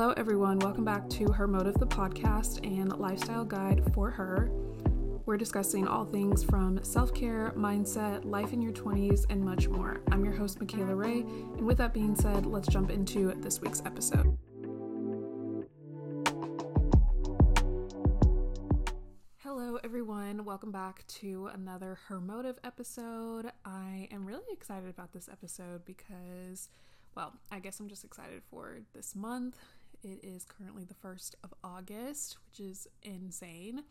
Hello, everyone. Welcome back to Her Motive, the podcast and lifestyle guide for her. We're discussing all things from self care, mindset, life in your 20s, and much more. I'm your host, Michaela Ray. And with that being said, let's jump into this week's episode. Hello, everyone. Welcome back to another Her Motive episode. I am really excited about this episode because, well, I guess I'm just excited for this month it is currently the 1st of August, which is insane.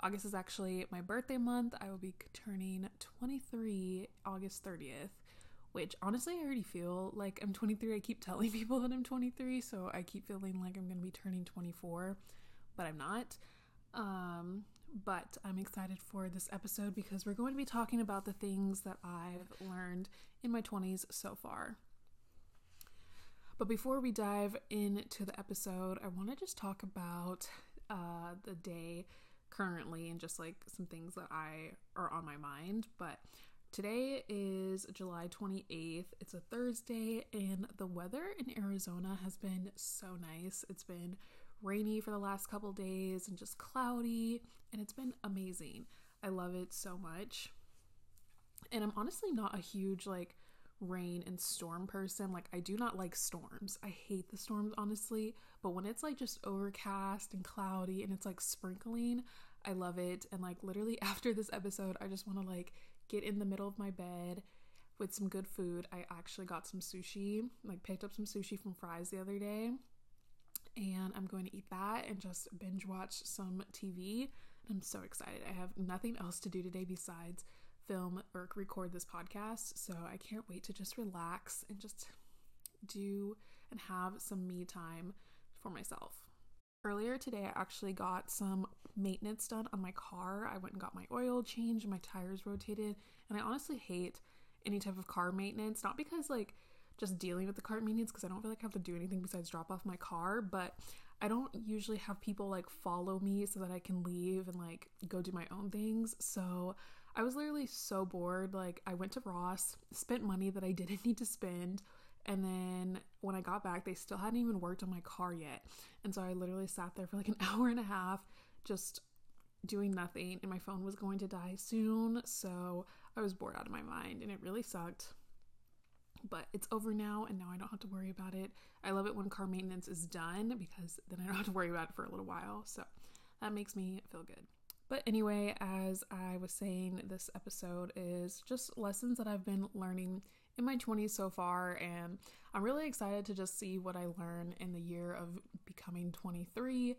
August is actually my birthday month. I will be turning 23 August 30th, which honestly, I already feel like I'm 23. I keep telling people that I'm 23, so I keep feeling like I'm going to be turning 24, but I'm not. Um, but I'm excited for this episode because we're going to be talking about the things that I've learned in my 20s so far. But before we dive into the episode, I want to just talk about uh, the day currently and just like some things that I are on my mind. But today is July 28th. It's a Thursday, and the weather in Arizona has been so nice. It's been rainy for the last couple days and just cloudy, and it's been amazing. I love it so much. And I'm honestly not a huge like rain and storm person. Like, I do not like storms. I hate the storms, honestly. But when it's like just overcast and cloudy and it's like sprinkling, I love it. And like, literally after this episode, I just want to like get in the middle of my bed with some good food. I actually got some sushi, like, picked up some sushi from Fry's the other day. And I'm going to eat that and just binge watch some TV. I'm so excited. I have nothing else to do today besides film or record this podcast. So I can't wait to just relax and just do and have some me time for myself. Earlier today, I actually got some maintenance done on my car. I went and got my oil changed, my tires rotated, and I honestly hate any type of car maintenance. Not because, like, just dealing with the car maintenance, because I don't feel like I have to do anything besides drop off my car, but I don't usually have people like follow me so that I can leave and like go do my own things. So I was literally so bored. Like, I went to Ross, spent money that I didn't need to spend. And then when I got back, they still hadn't even worked on my car yet. And so I literally sat there for like an hour and a half just doing nothing. And my phone was going to die soon. So I was bored out of my mind and it really sucked. But it's over now and now I don't have to worry about it. I love it when car maintenance is done because then I don't have to worry about it for a little while. So that makes me feel good. But anyway, as I was saying, this episode is just lessons that I've been learning in my 20s so far, and I'm really excited to just see what I learn in the year of becoming 23.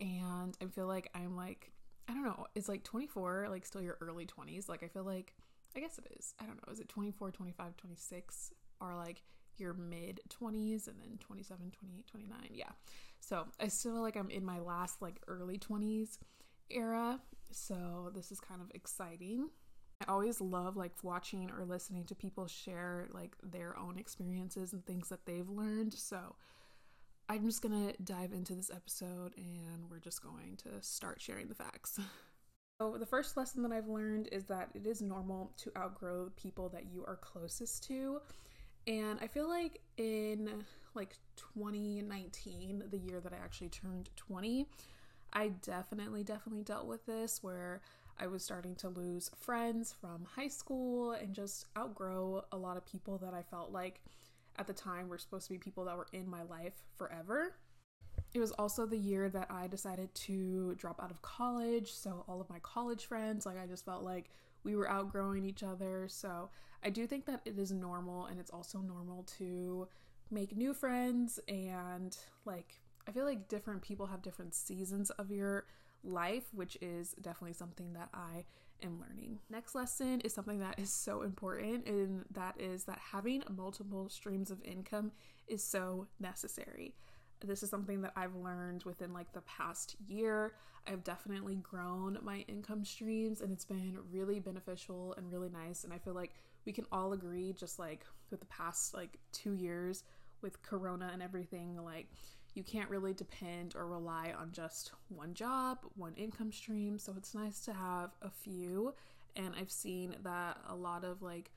And I feel like I'm like, I don't know, is like 24 like still your early 20s? Like, I feel like, I guess it is. I don't know, is it 24, 25, 26 are like your mid 20s and then 27, 28, 29? Yeah. So I still feel like I'm in my last like early 20s era. So this is kind of exciting. I always love like watching or listening to people share like their own experiences and things that they've learned. So I'm just going to dive into this episode and we're just going to start sharing the facts. So, the first lesson that I've learned is that it is normal to outgrow the people that you are closest to. And I feel like in like 2019, the year that I actually turned 20, I definitely, definitely dealt with this where I was starting to lose friends from high school and just outgrow a lot of people that I felt like at the time were supposed to be people that were in my life forever. It was also the year that I decided to drop out of college. So, all of my college friends, like, I just felt like we were outgrowing each other. So, I do think that it is normal and it's also normal to make new friends and like I feel like different people have different seasons of your life, which is definitely something that I am learning. Next lesson is something that is so important, and that is that having multiple streams of income is so necessary. This is something that I've learned within like the past year. I've definitely grown my income streams and it's been really beneficial and really nice. And I feel like we can all agree, just like with the past like two years with Corona and everything, like you can't really depend or rely on just one job, one income stream. So it's nice to have a few. And I've seen that a lot of like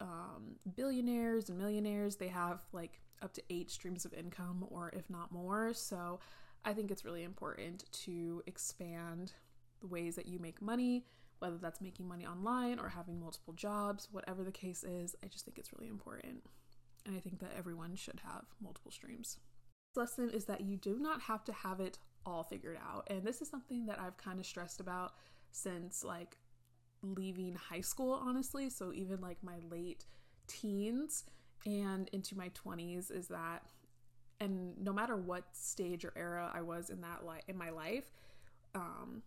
um, billionaires and millionaires, they have like up to eight streams of income, or if not more. So I think it's really important to expand the ways that you make money, whether that's making money online or having multiple jobs, whatever the case is. I just think it's really important. And I think that everyone should have multiple streams. Lesson is that you do not have to have it all figured out. And this is something that I've kind of stressed about since like leaving high school, honestly. So even like my late teens and into my 20s is that and no matter what stage or era I was in that life in my life, um,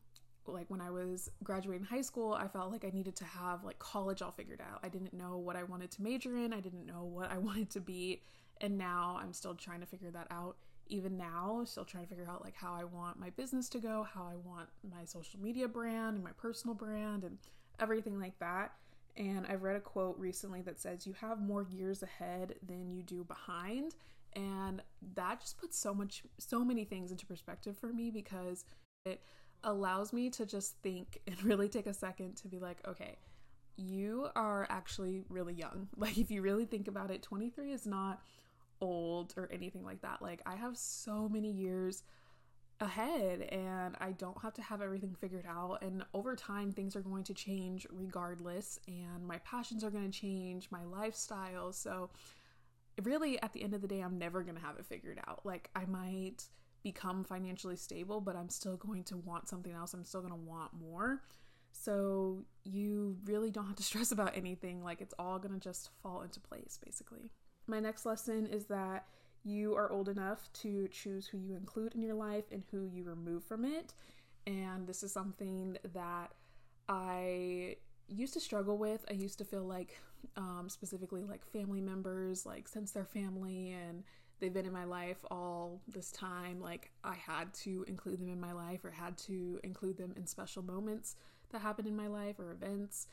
like when I was graduating high school, I felt like I needed to have like college all figured out. I didn't know what I wanted to major in, I didn't know what I wanted to be, and now I'm still trying to figure that out. Even now, still trying to figure out like how I want my business to go, how I want my social media brand and my personal brand and everything like that. And I've read a quote recently that says you have more years ahead than you do behind. And that just puts so much, so many things into perspective for me because it allows me to just think and really take a second to be like, okay, you are actually really young. Like, if you really think about it, 23 is not old or anything like that. Like, I have so many years ahead and I don't have to have everything figured out. And over time, things are going to change regardless, and my passions are going to change, my lifestyle. So, really, at the end of the day, I'm never going to have it figured out. Like, I might become financially stable, but I'm still going to want something else. I'm still going to want more. So, you really don't have to stress about anything. Like, it's all going to just fall into place, basically. My next lesson is that you are old enough to choose who you include in your life and who you remove from it. And this is something that I used to struggle with. I used to feel like, um, specifically, like family members, like since they're family and they've been in my life all this time, like I had to include them in my life or had to include them in special moments that happen in my life or events.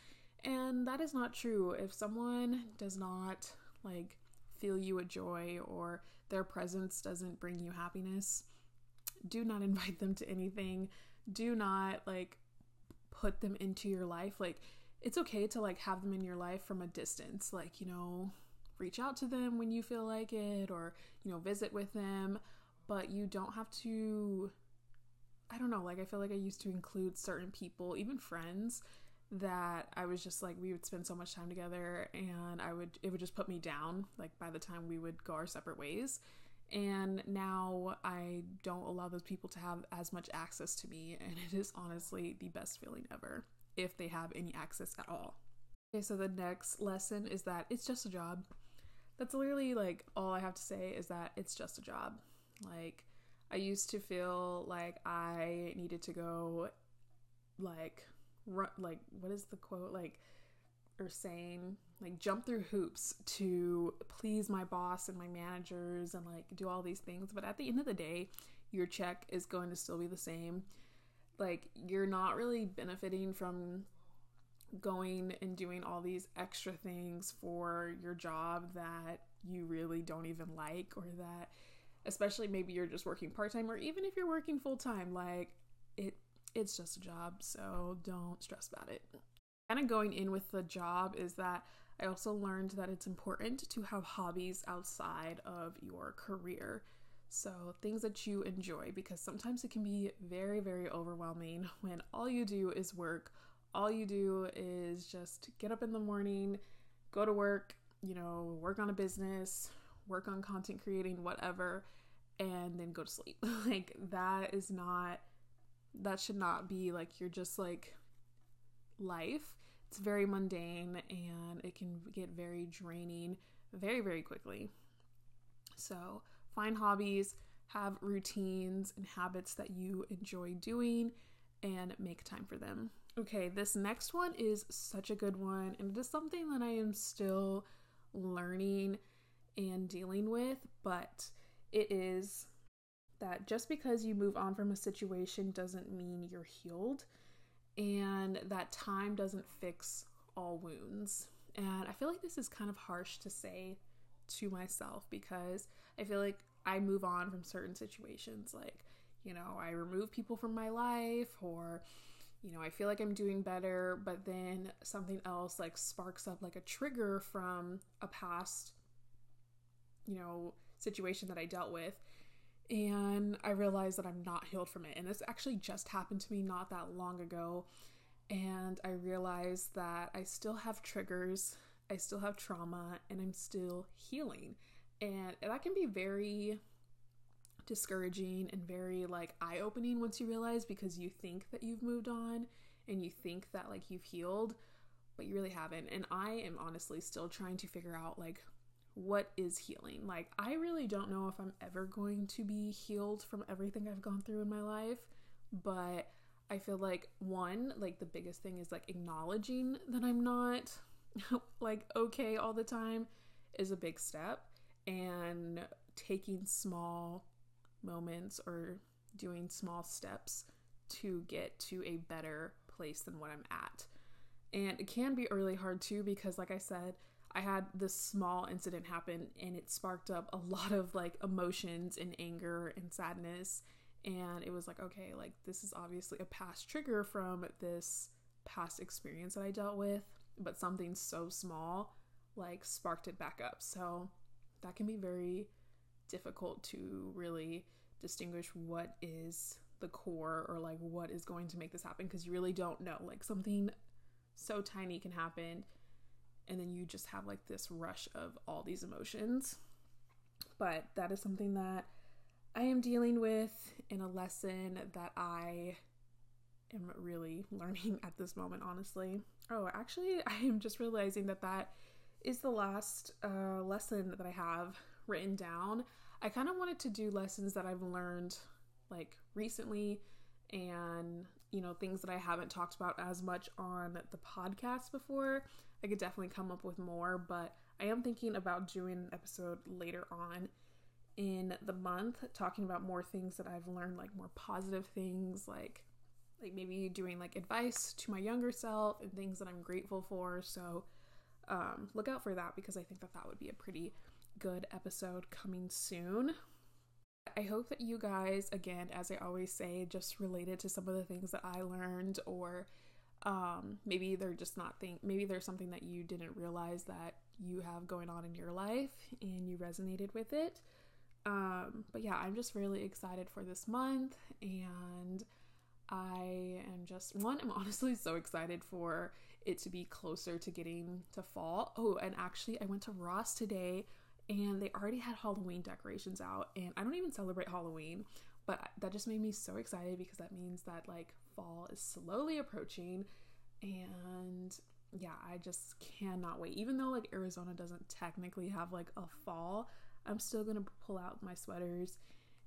And that is not true. If someone does not like feel you a joy or their presence doesn't bring you happiness, do not invite them to anything. Do not like put them into your life. Like it's okay to like have them in your life from a distance. Like, you know, reach out to them when you feel like it or, you know, visit with them, but you don't have to I don't know, like I feel like I used to include certain people, even friends that I was just like we would spend so much time together and I would it would just put me down like by the time we would go our separate ways and now I don't allow those people to have as much access to me and it is honestly the best feeling ever if they have any access at all. Okay, so the next lesson is that it's just a job. That's literally like all I have to say is that it's just a job. Like I used to feel like I needed to go like run like what is the quote like or saying like jump through hoops to please my boss and my managers and like do all these things but at the end of the day your check is going to still be the same. Like you're not really benefiting from going and doing all these extra things for your job that you really don't even like or that especially maybe you're just working part-time or even if you're working full-time like it's just a job, so don't stress about it. Kind of going in with the job is that I also learned that it's important to have hobbies outside of your career. So, things that you enjoy, because sometimes it can be very, very overwhelming when all you do is work. All you do is just get up in the morning, go to work, you know, work on a business, work on content creating, whatever, and then go to sleep. like, that is not that should not be like you're just like life. It's very mundane and it can get very draining very, very quickly. So, find hobbies, have routines and habits that you enjoy doing, and make time for them. Okay, this next one is such a good one, and it is something that I am still learning and dealing with, but it is that just because you move on from a situation doesn't mean you're healed and that time doesn't fix all wounds. And I feel like this is kind of harsh to say to myself because I feel like I move on from certain situations. Like, you know, I remove people from my life or, you know, I feel like I'm doing better, but then something else like sparks up like a trigger from a past, you know, situation that I dealt with. And I realized that I'm not healed from it. And this actually just happened to me not that long ago. And I realized that I still have triggers, I still have trauma, and I'm still healing. And that can be very discouraging and very like eye opening once you realize because you think that you've moved on and you think that like you've healed, but you really haven't. And I am honestly still trying to figure out like what is healing. Like, I really don't know if I'm ever going to be healed from everything I've gone through in my life, but I feel like one, like the biggest thing is like acknowledging that I'm not like okay all the time is a big step and taking small moments or doing small steps to get to a better place than what I'm at. And it can be really hard too because, like I said, I had this small incident happen and it sparked up a lot of like emotions and anger and sadness. And it was like, okay, like this is obviously a past trigger from this past experience that I dealt with, but something so small like sparked it back up. So that can be very difficult to really distinguish what is the core or like what is going to make this happen because you really don't know. Like something so tiny can happen and then you just have like this rush of all these emotions. But that is something that I am dealing with in a lesson that I am really learning at this moment, honestly. Oh, actually, I am just realizing that that is the last uh, lesson that I have written down. I kind of wanted to do lessons that I've learned like recently and you know things that I haven't talked about as much on the podcast before. I could definitely come up with more, but I am thinking about doing an episode later on in the month talking about more things that I've learned like more positive things like like maybe doing like advice to my younger self and things that I'm grateful for. So um, look out for that because I think that that would be a pretty good episode coming soon. I hope that you guys, again, as I always say, just related to some of the things that I learned, or um, maybe they're just not think. Maybe there's something that you didn't realize that you have going on in your life, and you resonated with it. Um, but yeah, I'm just really excited for this month, and I am just one. I'm honestly so excited for it to be closer to getting to fall. Oh, and actually, I went to Ross today and they already had Halloween decorations out. And I don't even celebrate Halloween, but that just made me so excited because that means that like fall is slowly approaching. And yeah, I just cannot wait. Even though like Arizona doesn't technically have like a fall, I'm still gonna pull out my sweaters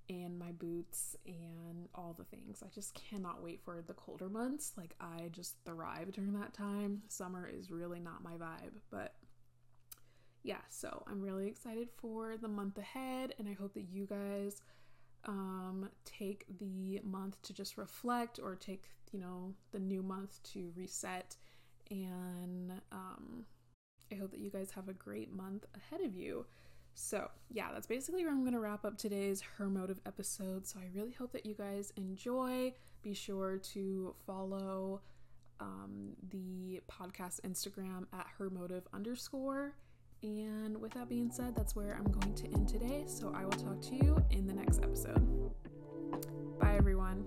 and my boots and all the things. I just cannot wait for the colder months. Like, I just thrive during that time. Summer is really not my vibe, but yeah, so I'm really excited for the month ahead, and I hope that you guys um, take the month to just reflect or take, you know, the new month to reset. And um, I hope that you guys have a great month ahead of you. So, yeah, that's basically where I'm going to wrap up today's Her Motive episode. So, I really hope that you guys enjoy. Be sure to follow um, the podcast Instagram at Her Motive underscore and with that being said, that's where I'm going to end today. So I will talk to you in the next episode. Bye, everyone.